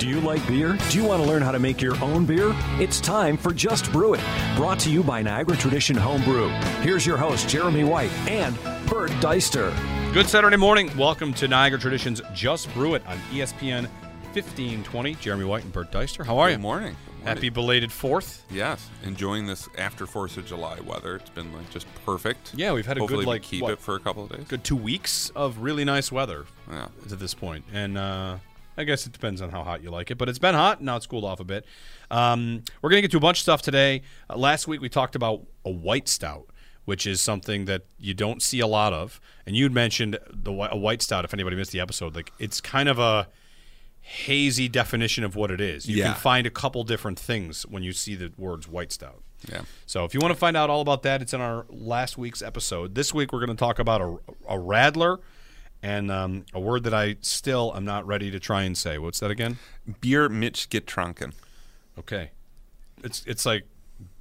Do you like beer? Do you want to learn how to make your own beer? It's time for Just Brew It, brought to you by Niagara Tradition Home Brew. Here's your host, Jeremy White and Bert Deister. Good Saturday morning. Welcome to Niagara Traditions Just Brew It on E ESPN 1520. Jeremy White and Bert Deister. How are you? Good morning. Happy belated 4th. Yes, enjoying this after Fourth of July weather. It's been like just perfect. Yeah, we've had a Hopefully good like keep what, it for a couple of days. good 2 weeks of really nice weather Yeah. to this point. And uh I guess it depends on how hot you like it, but it's been hot. Now it's cooled off a bit. Um, we're going to get to a bunch of stuff today. Uh, last week we talked about a white stout, which is something that you don't see a lot of. And you'd mentioned the a white stout. If anybody missed the episode, like it's kind of a hazy definition of what it is. You Yeah. can find a couple different things when you see the words white stout. Yeah. So if you want to find out all about that, it's in our last week's episode. This week we're going to talk about a, a radler and um, a word that I still am not ready to try and say. What's that again? Beer Mitch get drunken. Okay, it's it's like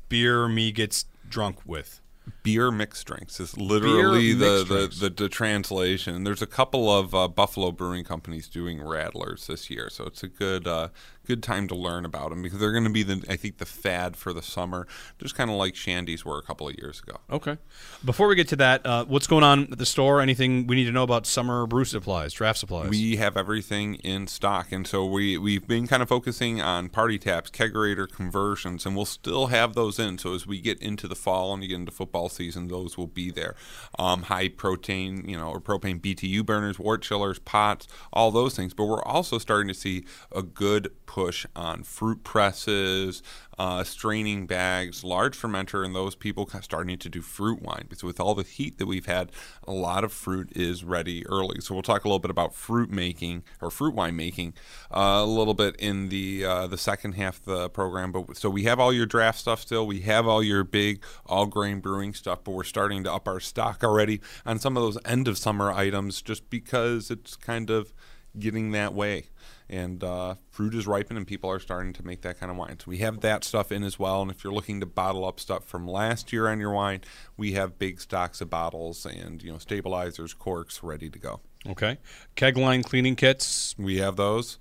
beer me gets drunk with. Beer mixed drinks is literally the, the, the, the translation. There's a couple of uh, Buffalo brewing companies doing radlers this year, so it's a good uh, good time to learn about them because they're going to be the I think the fad for the summer, just kind of like shandies were a couple of years ago. Okay. Before we get to that, uh, what's going on at the store? Anything we need to know about summer brew supplies, draft supplies? We have everything in stock, and so we we've been kind of focusing on party taps, kegerator conversions, and we'll still have those in. So as we get into the fall and you get into football season, those will be there. Um, high protein, you know, or propane BTU burners, wort chillers, pots, all those things. But we're also starting to see a good push on fruit presses, uh, straining bags, large fermenter, and those people starting to do fruit wine because with all the heat that we've had, a lot of fruit is ready early. So we'll talk a little bit about fruit making or fruit wine making uh, a little bit in the uh, the second half of the program. But so we have all your draft stuff still. We have all your big all grain brewing stuff, but we're starting to up our stock already on some of those end of summer items just because it's kind of getting that way and uh, fruit is ripening and people are starting to make that kind of wine. So we have that stuff in as well. And if you're looking to bottle up stuff from last year on your wine, we have big stocks of bottles and you know stabilizers, corks ready to go. okay. Keg line cleaning kits. We have those.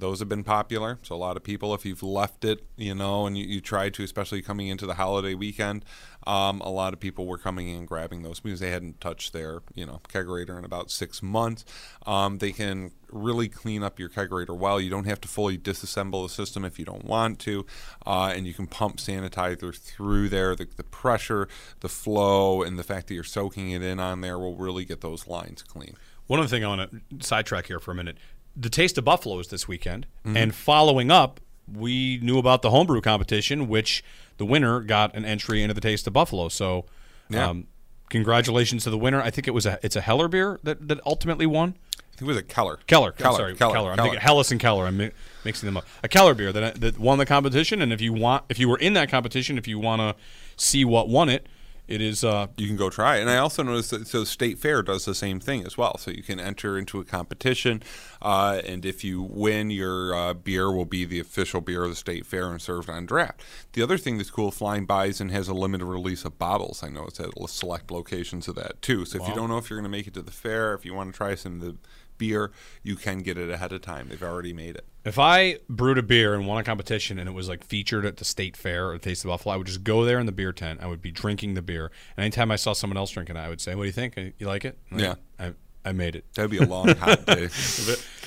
Those have been popular. So a lot of people, if you've left it, you know, and you, you tried to, especially coming into the holiday weekend, um, a lot of people were coming in grabbing those because they hadn't touched their, you know, kegerator in about six months. Um, they can really clean up your kegerator well. You don't have to fully disassemble the system if you don't want to, uh, and you can pump sanitizer through there. The, the pressure, the flow, and the fact that you're soaking it in on there will really get those lines clean. One other thing I want to sidetrack here for a minute. The Taste of Buffalo is this weekend, Mm-hmm. and following up, we knew about the homebrew competition, which the winner got an entry into the Taste of Buffalo. So, Yeah. um, congratulations to the winner. I think it was a it's a Heller beer that, that ultimately won. I think it was a Keller. Keller, Keller, I'm sorry, Keller, Keller. I'm Keller. thinking Helles and Keller. I'm mi- mixing them up. A Keller beer that that won the competition, and if you want, if you were in that competition, if you want to see what won it, it is uh, you can go try it. And I also noticed that so State Fair does the same thing as well. So you can enter into a competition, uh, and if you win, your uh, beer will be the official beer of the State Fair and served on draft. The other thing that's cool, Flying Bison has a limited release of bottles. I know it's at select locations of that too. So if you don't know if you're going to make it to the fair, if you want to try some of the beer, you can get it ahead of time. They've already made it. If I brewed a beer and won a competition and it was like featured at the state fair or Taste of Buffalo, I would just go there in the beer tent. I would be drinking the beer, and anytime I saw someone else drinking it, I would say, "What do you think? You like it?" Like, Yeah. I, I made it. That'd be a long hot day.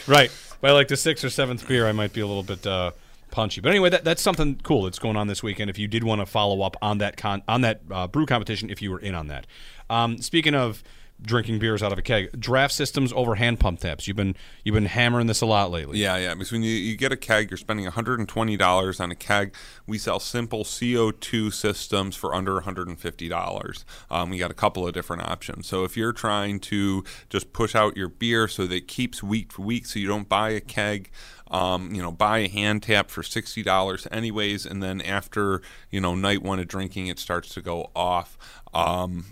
Right. By like the sixth or seventh beer, I might be a little bit uh, punchy. But anyway, that, that's something cool that's going on this weekend. If you did want to follow up on that con- on that uh, brew competition, if you were in on that. Um, speaking of drinking beers out of a keg, draft systems over hand pump taps. You've been you've been hammering this a lot lately. Yeah, yeah. Because when you, you get a keg, you're spending $120 on a keg. We sell simple CO2 systems for under $150. Um, we got a couple of different options. So if you're trying to just push out your beer so that it keeps week for week, so you don't buy a keg. Um, you know, buy a hand tap for sixty dollars, anyways, and then after you know night one of drinking, it starts to go off. Um,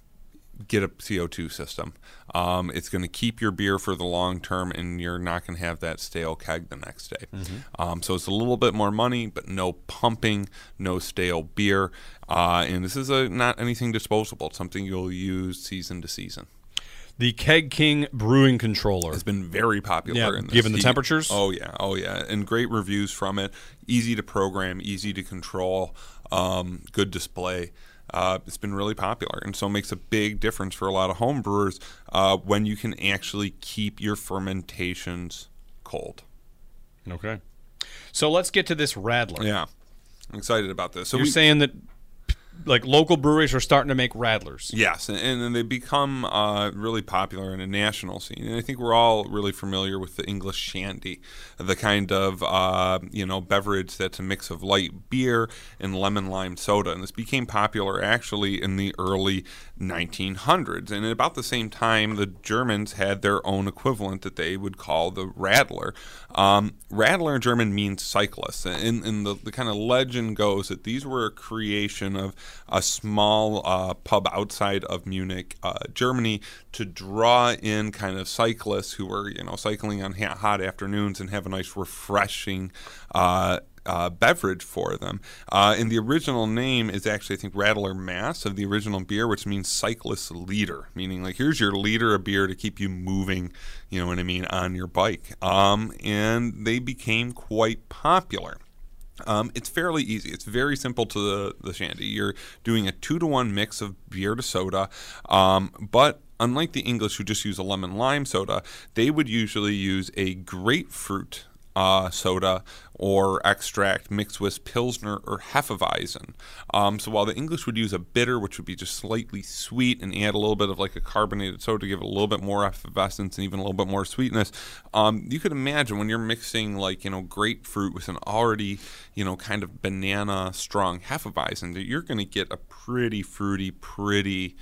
get a CO2 system. Um, it's going to keep your beer for the long term, and you're not going to have that stale keg the next day. Um, so it's a little bit more money, but no pumping, no stale beer. Uh, and this is a not anything disposable. It's something you'll use season to season. the Keg King Brewing Controller. has been very popular. Yeah, in this. given the You- temperatures? Oh yeah, oh yeah, and great reviews from it. Easy to program, easy to control, um, good display. Uh, it's been really popular, and so it makes a big difference for a lot of home brewers uh, when you can actually keep your fermentations cold. Okay. So let's get to this Radler. Yeah, I'm excited about this. So You're we, saying that like local breweries are starting to make radlers. Yes, and, and they become uh, really popular in a national scene. And I think we're all really familiar with the English shandy, the kind of uh, you know beverage that's a mix of light beer and lemon lime soda. And this became popular actually in the early 1900s. And at about the same time, the Germans had their own equivalent that they would call the radler. Um, Radler in German means cyclist, and, and the, the kind of legend goes that these were a creation of a small uh, pub outside of Munich, uh, Germany, to draw in kind of cyclists who were, you know, cycling on hot afternoons and have a nice, refreshing. Uh, uh, beverage for them. Uh, and the original name is actually, I think, Radler Mass of the original beer, which means cyclist leader, meaning like here's your leader of beer to keep you moving, you know what I mean, on your bike. Um, and they became quite popular. Um, it's fairly easy. It's very simple to the, the shandy. You're doing a two to one mix of beer to soda, um, but unlike the English who just use a lemon lime soda, they would usually use a grapefruit uh, soda or extract mixed with Pilsner or Hefeweizen. Um, so while the English would use a bitter, which would be just slightly sweet, and add a little bit of like a carbonated soda to give it a little bit more effervescence and even a little bit more sweetness, um, you could imagine when you're mixing like you know grapefruit with an already you know kind of banana strong Hefeweizen, that you're going to get a pretty fruity, pretty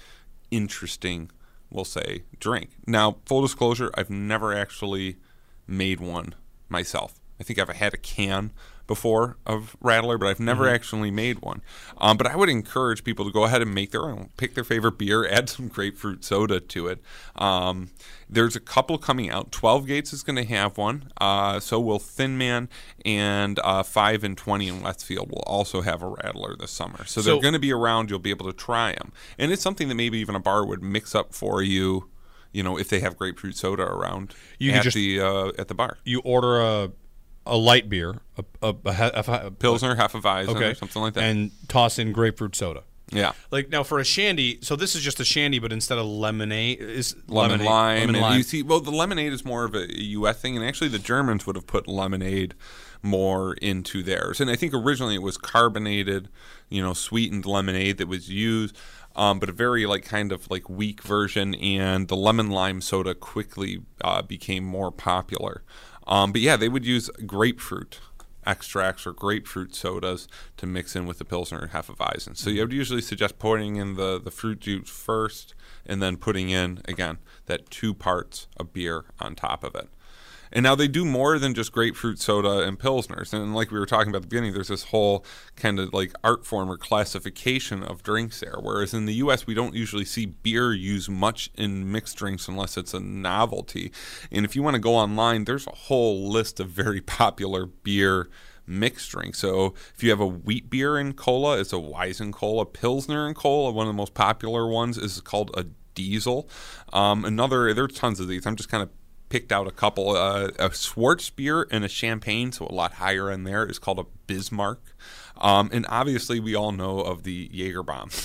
interesting, we'll say, drink. Now, full disclosure, I've never actually made one myself. I think I've had a can before of Radler, but I've never actually made one. Um, but I would encourage people to go ahead and make their own, pick their favorite beer, add some grapefruit soda to it. Um, there's a couple coming out. 12 Gates is going to have one. Uh, so will Thin Man, and uh, 5 and 20 in Westfield will also have a Radler this summer. So, So- they're going to be around. You'll be able to try them. And it's something that maybe even a bar would mix up for you. You know, if they have grapefruit soda around You at just- the uh, at the bar, You order a a light beer, a, a, a, a, a Pilsner, Hefeweizen, okay, or something like that. and toss in grapefruit soda. yeah, Like now for a shandy, so this is just a shandy, but instead of lemonade is lemon lemonade- lime. lemon and lime. You see, well, the lemonade is more of a U.S. thing, and actually, the Germans would have put lemonade more into theirs. And I think originally it was carbonated, you know, sweetened lemonade that was used. Um, but a very like kind of like weak version, and the lemon lime soda quickly uh, became more popular. Um, but yeah, they would use grapefruit extracts or grapefruit sodas to mix in with the Pilsner and Hefeweizen. So you would usually suggest pouring in the, the fruit juice first and then putting in, again, that two parts of beer on top of it. And now they do more than just grapefruit soda and pilsners. And like we were talking about at the beginning, there's this whole kind of like art form or classification of drinks there. Whereas in the U.S., we don't usually see beer used much in mixed drinks unless it's a novelty. And if you want to go online, there's a whole list of very popular beer mixed drink. So if you have a wheat beer and cola, it's a Weizen cola. Pilsner and cola, one of the most popular ones, is called a diesel. Um, another, there's tons of these. I'm just kind of picked out a couple. Uh, a Schwarz beer and a champagne, so a lot higher in there, is called a Bismarck. Um, and obviously, we all know of the Jaeger bomb.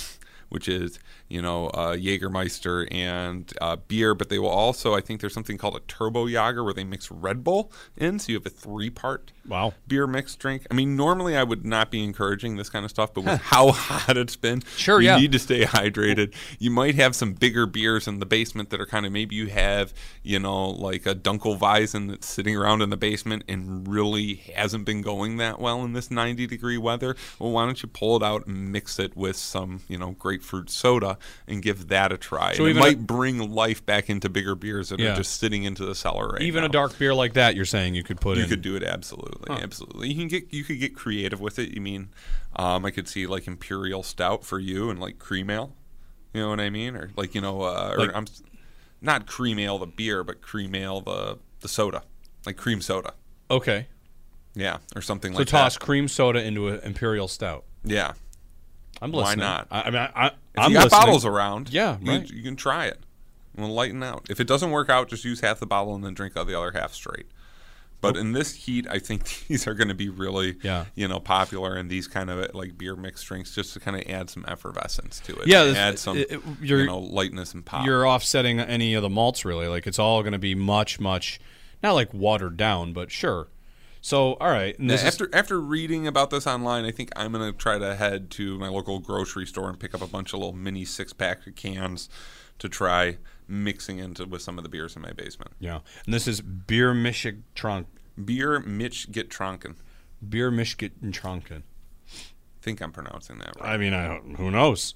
Which is, you know, uh, Jägermeister and uh, beer, but they will also, I think there's something called a Turbo Jager where they mix Red Bull in, so you have a three part Wow. beer mixed drink. I mean, normally I would not be encouraging this kind of stuff, but with how hot it's been, Sure, you yeah. need to stay hydrated. You might have some bigger beers in the basement that are kind of maybe you have, you know, like a Dunkelweizen that's sitting around in the basement and really hasn't been going that well in this 90 degree weather. Well, why don't you pull it out and mix it with some, you know, grapefruit soda and give that a try? So it even a- might bring life back into bigger beers that Yeah. are just sitting into the cellar right Even now. a dark beer like that, you're saying you could put You in. could do it absolutely, absolutely. You can get you could get creative with it. You mean, um, I could see like imperial stout for you and like cream ale. You know what I mean, or like you know, uh, or Like- I'm not cream ale the beer, but cream ale the the soda, like cream soda. okay. Yeah, or something So like that. So toss cream soda into an imperial stout. Yeah, I'm listening. Why not? I, I mean, I, if I'm you got listening. bottles around, Yeah, you, right. you can try it. We'll lighten out. If it doesn't work out, just use half the bottle and then drink the other half straight. But oh. in this heat, I think these are going to be really, Yeah. you know, popular in these kind of like beer mixed drinks, just to kind of add some effervescence to it. Yeah, add some, it- it- you're- you know, lightness and pop. You're offsetting any of the malts really. Like it's all going to be much, much, not like watered down, but sure. So all right, this is- after after reading about this online, I think I'm gonna try to head to my local grocery store and pick up a bunch of little mini six pack cans to try mixing into with some of the beers in my basement. yeah, and this is beer Mischig Trunk, Beer Mitch Get Tronken. beer Mischig Tranken. think I'm pronouncing that right. I mean, I who knows?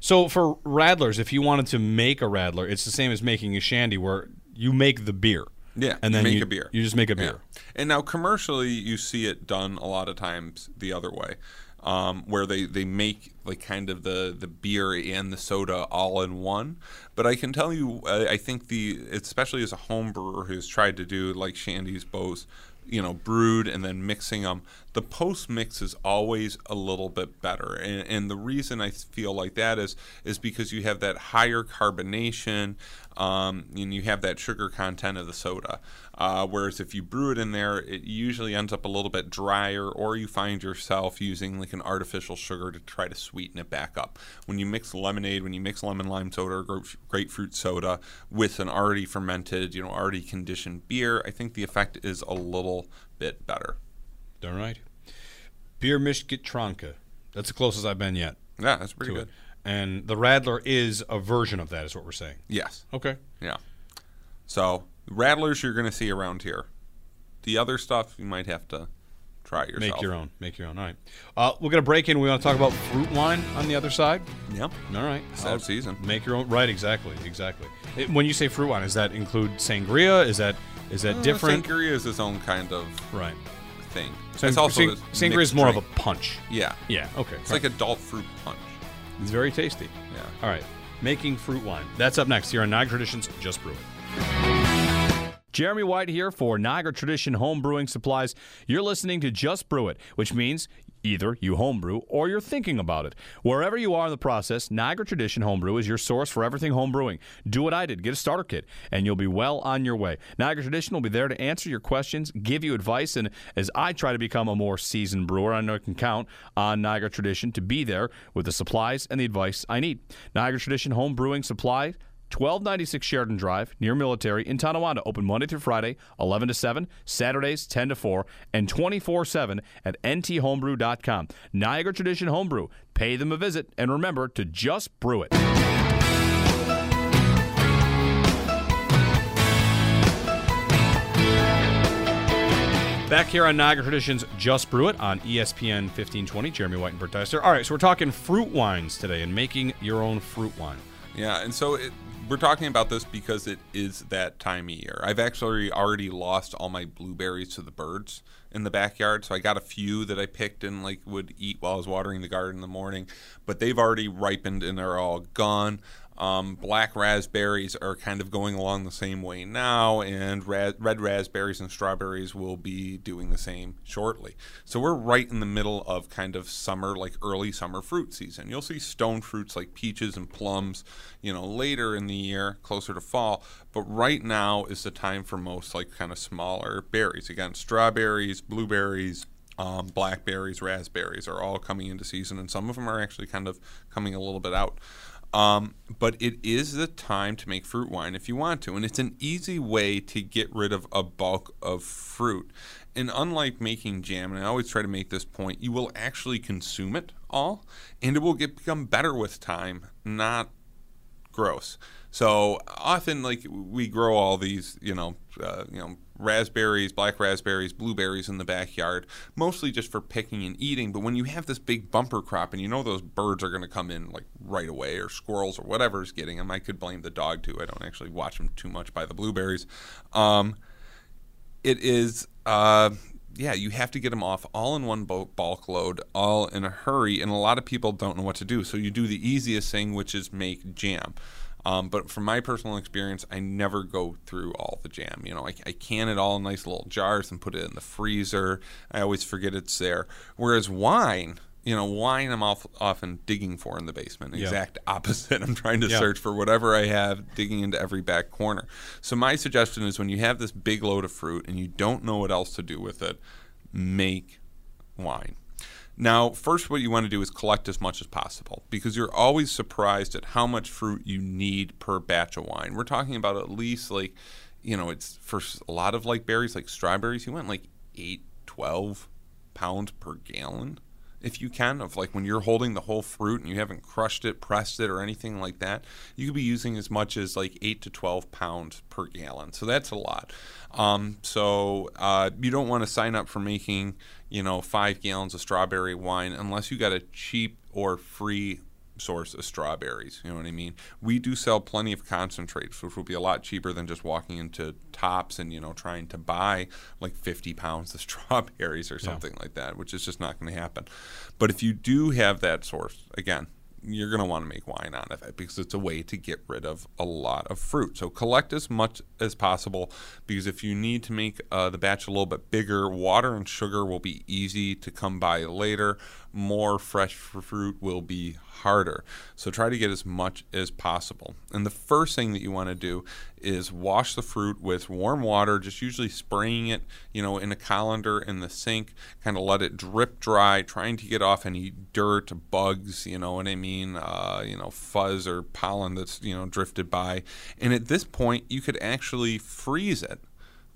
So for radlers, if you wanted to make a radler, it's the same as making a shandy, where you make the beer. Yeah, and then make you, a beer. You just make a Yeah. beer. And now commercially, you see it done a lot of times the other way, um, where they, they make like kind of the, the beer and the soda all in one. But I can tell you, I, I think the especially as a home brewer who's tried to do like Shandy's both, you know, brewed and then mixing them, the post mix is always a little bit better. And, and the reason I feel like that is is because you have that higher carbonation, um, and you have that sugar content of the soda. Uh, whereas if you brew it in there, it usually ends up a little bit drier, or you find yourself using like an artificial sugar to try to sweeten it back up. When you mix lemonade, when you mix lemon lime soda or grape- grapefruit soda with an already fermented, you know, already conditioned beer, I think the effect is a little bit better. All right. Beer Mischig That's the closest I've been yet Yeah, that's pretty good. it. And the radler is a version of that, is what we're saying. Yes. Okay. Yeah. So radlers you're going to see around here. The other stuff you might have to try yourself. Make your own. Make your own. All right. Uh, we're going to break in. We want to talk about fruit wine on the other side. Yep. All right. That season. Make your own. Right. Exactly. Exactly. It- when you say fruit wine, does that include sangria? Is that is that different? Uh, Sangria is its own kind of Right. Thing. Sang- it's also sangria is more of a punch. yeah. Yeah. Okay. It's like adult fruit punch. it's very tasty. Yeah. All right. Making fruit wine. That's up next here on Niagara Traditions. Just brew it. Jeremy White here for Niagara Tradition Home Brewing Supplies. You're listening to Just Brew It, which means either you homebrew or you're thinking about it. Wherever you are in the process, Niagara Tradition Homebrew is your source for everything homebrewing. Do what I did, get a starter kit, and you'll be well on your way. Niagara Tradition will be there to answer your questions, give you advice, and as I try to become a more seasoned brewer, I know I can count on Niagara Tradition to be there with the supplies and the advice I need. Niagara Tradition Home Brewing Supply 1296 Sheridan Drive, near Military, in Tonawanda. Open Monday through Friday, 11 to 7, Saturdays, 10 to 4, and 24 7 at nthomebrew.com. Niagara Tradition Homebrew. Pay them a visit, and remember to just brew it. Back here on Niagara Traditions, Just Brew It on ESPN 1520. Jeremy White and Bert Deister. All right, so we're talking fruit wines today and making your own fruit wine. Yeah, and so it, we're talking about this because it is that time of year. I've actually already lost all my blueberries to the birds in the backyard, so I got a few that I picked and like would eat while I was watering the garden in the morning, but they've already ripened and they're all gone. Um, black raspberries are kind of going along the same way now, and ra- red raspberries and strawberries will be doing the same shortly. So we're right in the middle of kind of summer, like early summer fruit season. You'll see stone fruits like peaches and plums, you know, later in the year, closer to fall. But right now is the time for most like kind of smaller berries. Again, strawberries, blueberries, um, blackberries, raspberries are all coming into season, and some of them are actually kind of coming a little bit out. Um, but it is the time to make fruit wine if you want to, and it's an easy way to get rid of a bulk of fruit. And unlike making jam, and I always try to make this point, you will actually consume it all, and it will get become better with time, not gross. So often, like we grow all these, you know, uh, you know, raspberries, black raspberries, blueberries in the backyard, mostly just for picking and eating. But when you have this big bumper crop, and you know those birds are going to come in like right away, or squirrels, or whatever's getting them, I could blame the dog too. I don't actually watch them too much by the blueberries. Um, it is uh, yeah you have to get them off all in one bulk, bulk load all in a hurry and a lot of people don't know what to do so you do the easiest thing which is make jam um, but from my personal experience i never go through all the jam you know I, I can it all in nice little jars and put it in the freezer i always forget it's there whereas wine You know, wine I'm off, often digging for in the basement. Yeah. Exact opposite. I'm trying to Yeah. search for whatever I have, digging into every back corner. So my suggestion is when you have this big load of fruit and you don't know what else to do with it, make wine. Now, first, what you want to do is collect as much as possible because you're always surprised at how much fruit you need per batch of wine. We're talking about at least like, you know, it's for a lot of like berries, like strawberries, you want like 8, 12 pounds per gallon if you can of like when you're holding the whole fruit and you haven't crushed it pressed it or anything like that you could be using as much as like 8 to 12 pounds per gallon. So that's a lot. Um, so uh, you don't want to sign up for making you know five gallons of strawberry wine unless you got a cheap or free source of strawberries. You know what I mean? We do sell plenty of concentrates, which will be a lot cheaper than just walking into Tops and you know trying to buy like 50 pounds of strawberries or something like that, which is just not going to happen. But if you do have that source, again, you're going to want to make wine out of it because it's a way to get rid of a lot of fruit. So collect as much as possible because if you need to make uh, the batch a little bit bigger, water and sugar will be easy to come by later. More fresh fruit will be harder. So try to get as much as possible. And the first thing that you want to do is wash the fruit with warm water, just usually spraying it, you know, in a colander in the sink, kind of let it drip dry, trying to get off any dirt, bugs, you know what I mean, uh, you know, fuzz or pollen that's, you know, drifted by. And at this point, you could actually freeze it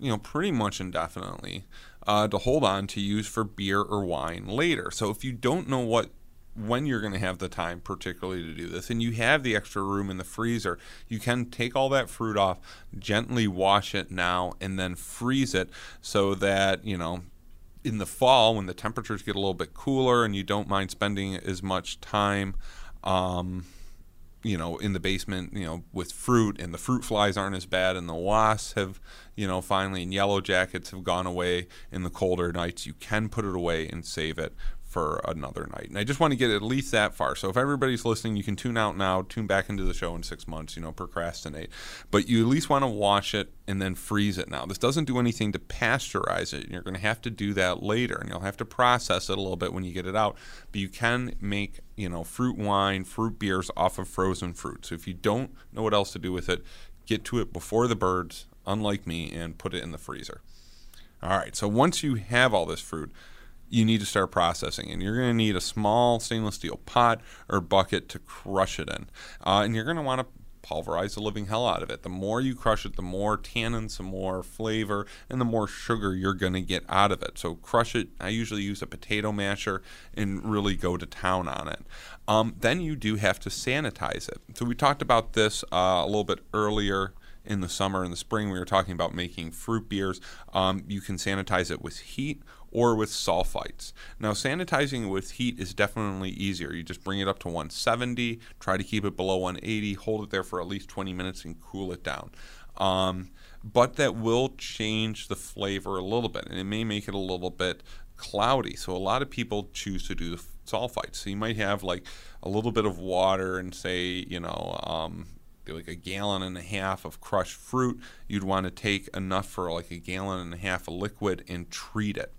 you know, pretty much indefinitely uh, to hold on to use for beer or wine later. So if you don't know what when you're going to have the time particularly to do this and you have the extra room in the freezer you can take all that fruit off gently wash it now and then freeze it so that you know in the fall when the temperatures get a little bit cooler and you don't mind spending as much time um, you know, in the basement, you know, with fruit, and the fruit flies aren't as bad, and the wasps have, you know, finally, and yellow jackets have gone away in the colder nights. You can put it away and save it for another night. And I just want to get at least that far. So if everybody's listening, you can tune out now, tune back into the show in six months, you know, procrastinate. But you at least want to wash it and then freeze it now. This doesn't do anything to pasteurize it. You're going to have to do that later, and you'll have to process it a little bit when you get it out. But you can make, you know, fruit wine, fruit beers off of frozen fruit. So if you don't know what else to do with it, get to it before the birds, unlike me, and put it in the freezer. All right, so once you have all this fruit, you need to start processing, and you're going to need a small stainless steel pot or bucket to crush it in, uh, and you're going to want to pulverize the living hell out of it. The more you crush it, the more tannins, the more flavor, and the more sugar you're going to get out of it. So crush it. I usually use a potato masher and really go to town on it. Um, then you do have to sanitize it. So we talked about this uh, a little bit earlier in the summer and the spring we were talking about making fruit beers um, you can sanitize it with heat or with sulfites. Now sanitizing with heat is definitely easier. You just bring it up to 170 try to keep it below 180 hold it there for at least 20 minutes and cool it down. Um, but that will change the flavor a little bit and it may make it a little bit cloudy. So a lot of people choose to do the sulfites. So you might have like a little bit of water and say you know um, like a gallon and a half of crushed fruit, you'd want to take enough for like a gallon and a half of liquid and treat it.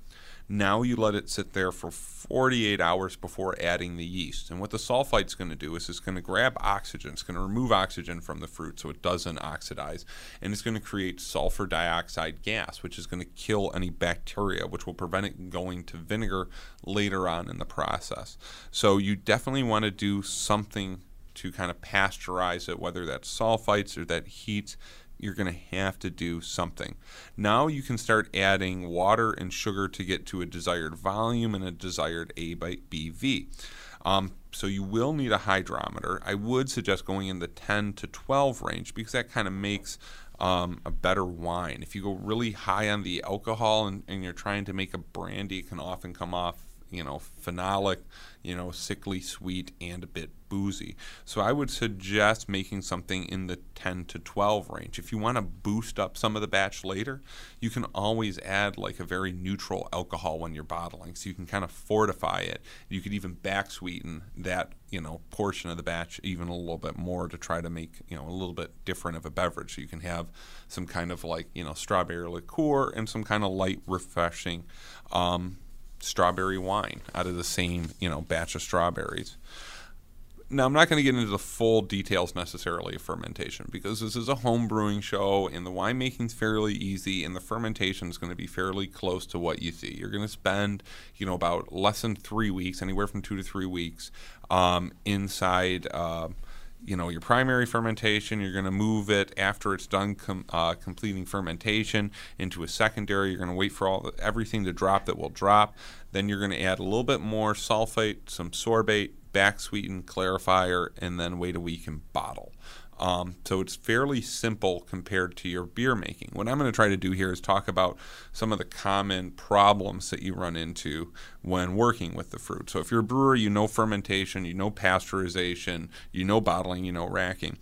Now you let it sit there for 48 hours before adding the yeast. And what the sulfite's going to do is it's going to grab oxygen. It's going to remove oxygen from the fruit so it doesn't oxidize. And it's going to create sulfur dioxide gas, which is going to kill any bacteria, which will prevent it going to vinegar later on in the process. So you definitely want to do something to kind of pasteurize it, whether that's sulfites or that heat, you're going to have to do something. Now you can start adding water and sugar to get to a desired volume and a desired A by BV. Um, so you will need a hydrometer. I would suggest going in the 10 to 12 range because that kind of makes um, a better wine. If you go really high on the alcohol and, and you're trying to make a brandy, it can often come off you know, phenolic, you know, sickly sweet and a bit boozy. So I would suggest making something in the 10 to 12 range. If you want to boost up some of the batch later, you can always add like a very neutral alcohol when you're bottling. So you can kind of fortify it. You could even back sweeten that, you know, portion of the batch even a little bit more to try to make, you know, a little bit different of a beverage. So you can have some kind of like, you know, strawberry liqueur and some kind of light refreshing um, strawberry wine out of the same you know batch of strawberries. Now, I'm not going to get into the full details necessarily of fermentation because this is a home brewing show and the winemaking is fairly easy and the fermentation is going to be fairly close to what you see. You're going to spend, you know, about less than three weeks, anywhere from two to three weeks, um, inside. Uh, you know your primary fermentation you're going to move it after it's done com- uh, completing fermentation into a secondary. You're going to wait for all the, everything to drop that will drop. Then you're going to add a little bit more sulfite some sorbate back sweeten clarifier and then wait a week and bottle um, so it's fairly simple compared to your beer making. What I'm going to try to do here is talk about some of the common problems that you run into when working with the fruit. So if you're a brewer, you know fermentation, you know pasteurization, you know bottling, you know racking.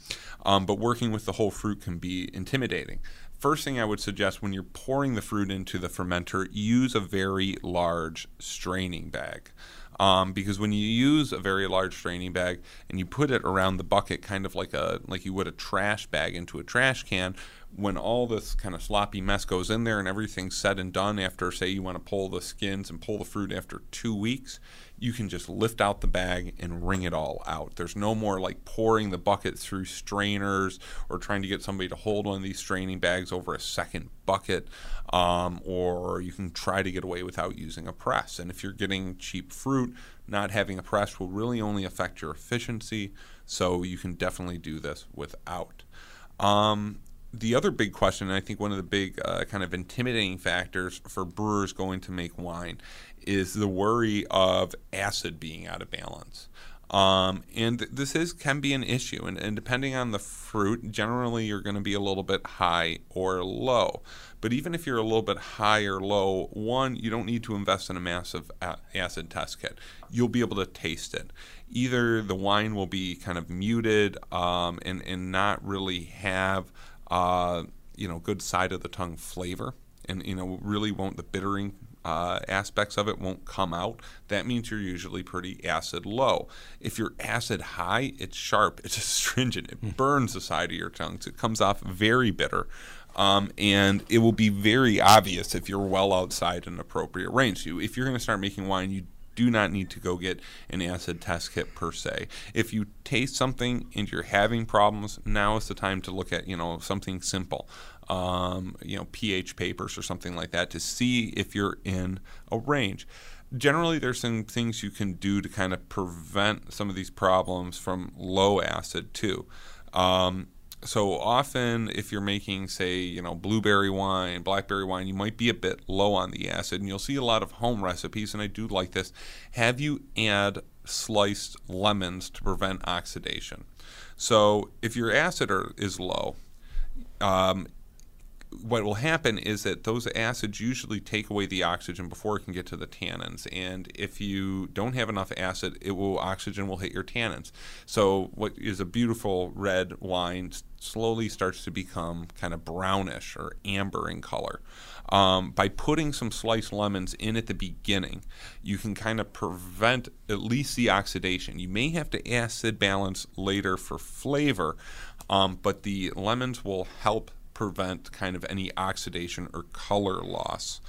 Um, but working with the whole fruit can be intimidating first thing I would suggest when you're pouring the fruit into the fermenter, use a very large straining bag. Um, because when you use a very large straining bag and you put it around the bucket, kind of like a like you would a trash bag into a trash can, when all this kind of sloppy mess goes in there and everything's said and done after, say, you want to pull the skins and pull the fruit after two weeks, you can just lift out the bag and wring it all out. There's no more like pouring the bucket through strainers or trying to get somebody to hold one of these straining bags over a second bucket, um, or you can try to get away without using a press. And if you're getting cheap fruit, not having a press will really only affect your efficiency, so you can definitely do this without. Um, the other big question, I think one of the big uh, kind of intimidating factors for brewers going to make wine, is the worry of acid being out of balance. Um, and this is can be an issue, and, and depending on the fruit, generally you're going to be a little bit high or low. But even if you're a little bit high or low, one, you don't need to invest in a massive acid test kit. You'll be able to taste it. Either the wine will be kind of muted um, and and not really have uh, you know good side of the tongue flavor, and you know really won't the bittering uh, aspects of it won't come out, that means you're usually pretty acid low. If you're acid high, it's sharp, it's astringent, it hmm. burns the side of your tongue, so it comes off very bitter. Um, and it will be very obvious if you're well outside an appropriate range. You, if you're going to start making wine, you do not need to go get an acid test kit per se. If you taste something and you're having problems, now is the time to look at you know something simple um, you know, pH papers or something like that to see if you're in a range. Generally, there's some things you can do to kind of prevent some of these problems from low acid too. Um, so often, if you're making, say, you know, blueberry wine, blackberry wine, you might be a bit low on the acid, and you'll see a lot of home recipes, and I do like this. Have you add sliced lemons to prevent oxidation? So if your acid are, is low, um, what will happen is that those acids usually take away the oxygen before it can get to the tannins. And if you don't have enough acid it will oxygen will hit your tannins. So what is a beautiful red wine slowly starts to become kind of brownish or amber in color. Um, by putting some sliced lemons in at the beginning you can kind of prevent at least the oxidation. You may have to acid balance later for flavor um, but the lemons will help prevent kind of any oxidation or color loss.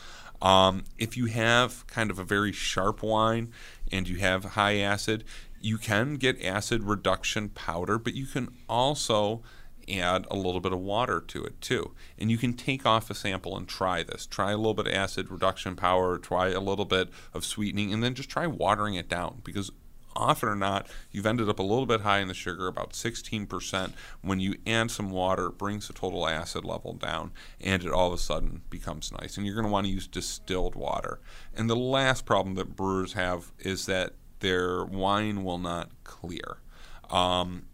Um, if you have kind of a very sharp wine and you have high acid, you can get acid reduction powder, but you can also add a little bit of water to it too. And you can take off a sample and try this. Try a little bit of acid reduction power, try a little bit of sweetening, and then just try watering it down because often or not, you've ended up a little bit high in the sugar, about 16%. When you add some water, it brings the total acid level down, and it all of a sudden becomes nice. And you're going to want to use distilled water. And the last problem that brewers have is that their wine will not clear. Um,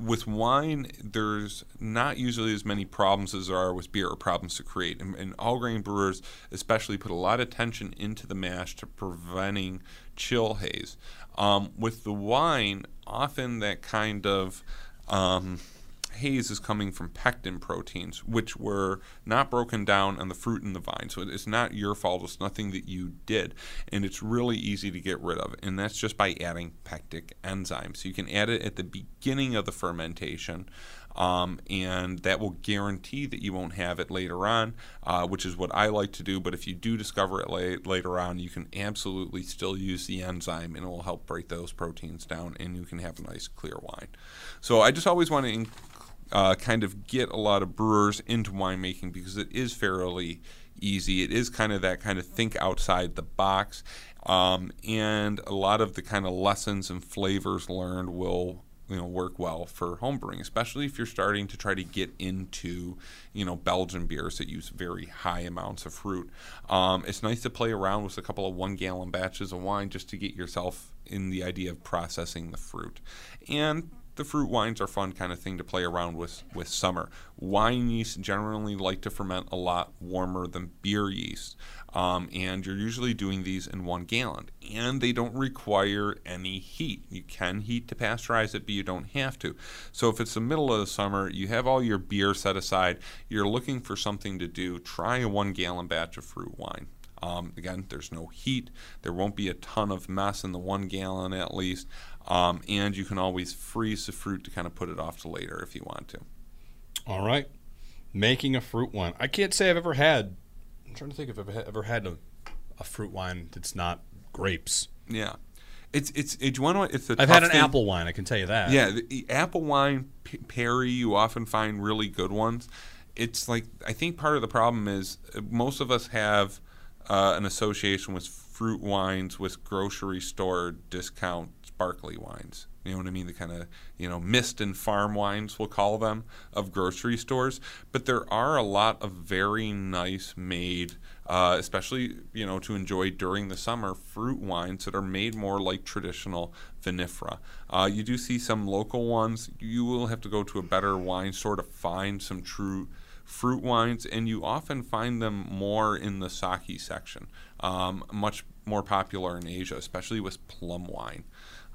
with wine, there's not usually as many problems as there are with beer or problems to create. And, and, all grain brewers, especially, put a lot of attention into the mash to preventing chill haze. Um, with the wine, often that kind of um, haze is coming from pectin proteins, which were not broken down on the fruit and the vine. So it's not your fault. It's nothing that you did. And it's really easy to get rid of. And that's just by adding pectic enzymes. So you can add it at the beginning of the fermentation. Um, and that will guarantee that you won't have it later on, uh, which is what I like to do. But if you do discover it late, later on, you can absolutely still use the enzyme, and it will help break those proteins down, and you can have a nice clear wine. So I just always want to. uh, kind of get a lot of brewers into winemaking because it is fairly easy. It is kind of that kind of think outside the box. Um, and a lot of the kind of lessons and flavors learned will you know work well for homebrewing, especially if you're starting to try to get into you know Belgian beers that use very high amounts of fruit. Um, it's nice to play around with a couple of one gallon batches of wine just to get yourself in the idea of processing the fruit, and the fruit wines are fun kind of thing to play around with with summer. Wine yeast generally like to ferment a lot warmer than beer yeast, um, and you're usually doing these in one gallon. And they don't require any heat. You can heat to pasteurize it, but you don't have to. So if it's the middle of the summer, you have all your beer set aside, you're looking for something to do, try a one gallon batch of fruit wine. Um, again, there's no heat. There won't be a ton of mess in the one gallon at least. Um, and you can always freeze the fruit to kind of put it off to later if you want to. All right. Making a fruit wine. I can't say I've ever had. I'm trying to think if I've ever had a, a fruit wine that's not grapes. Yeah. It's it's it's one of it's the I've had an thing- apple wine. I can tell you that. Yeah, the, the apple wine p- perry you often find really good ones. It's like I think part of the problem is uh, most of us have uh, an association with fruit wines with grocery store discount sparkly wines. You know what I mean? The kind of you know mist and farm wines we'll call them of grocery stores. But there are a lot of very nice made, uh, especially you know to enjoy during the summer, fruit wines that are made more like traditional vinifera. Uh, you do see some local ones. You will have to go to a better wine store to find some true fruit wines, and you often find them more in the sake section. Um, much more popular in Asia, especially with plum wine.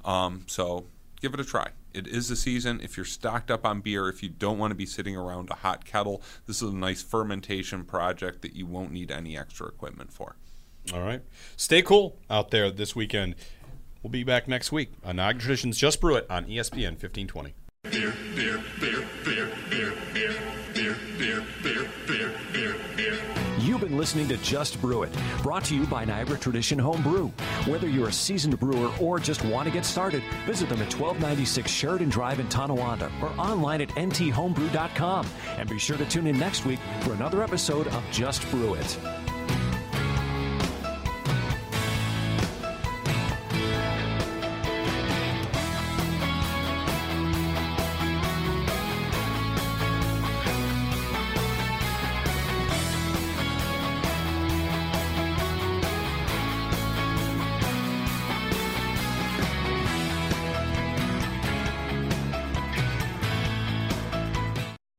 Um, so give it a try. It is the season. If you're stocked up on beer, if you don't want to be sitting around a hot kettle, this is a nice fermentation project that you won't need any extra equipment for. All right. Stay cool out there this weekend. We'll be back next week on Niagara Traditions Just Brew It on ESPN 1520. Listening to Just Brew It, brought to you by Niagara Tradition Home Brew. Whether you're a seasoned brewer or just want to get started, visit them at 1296 Sheridan Drive in Tonawanda or online at nthomebrew.com. And be sure to tune in next week for another episode of Just Brew It.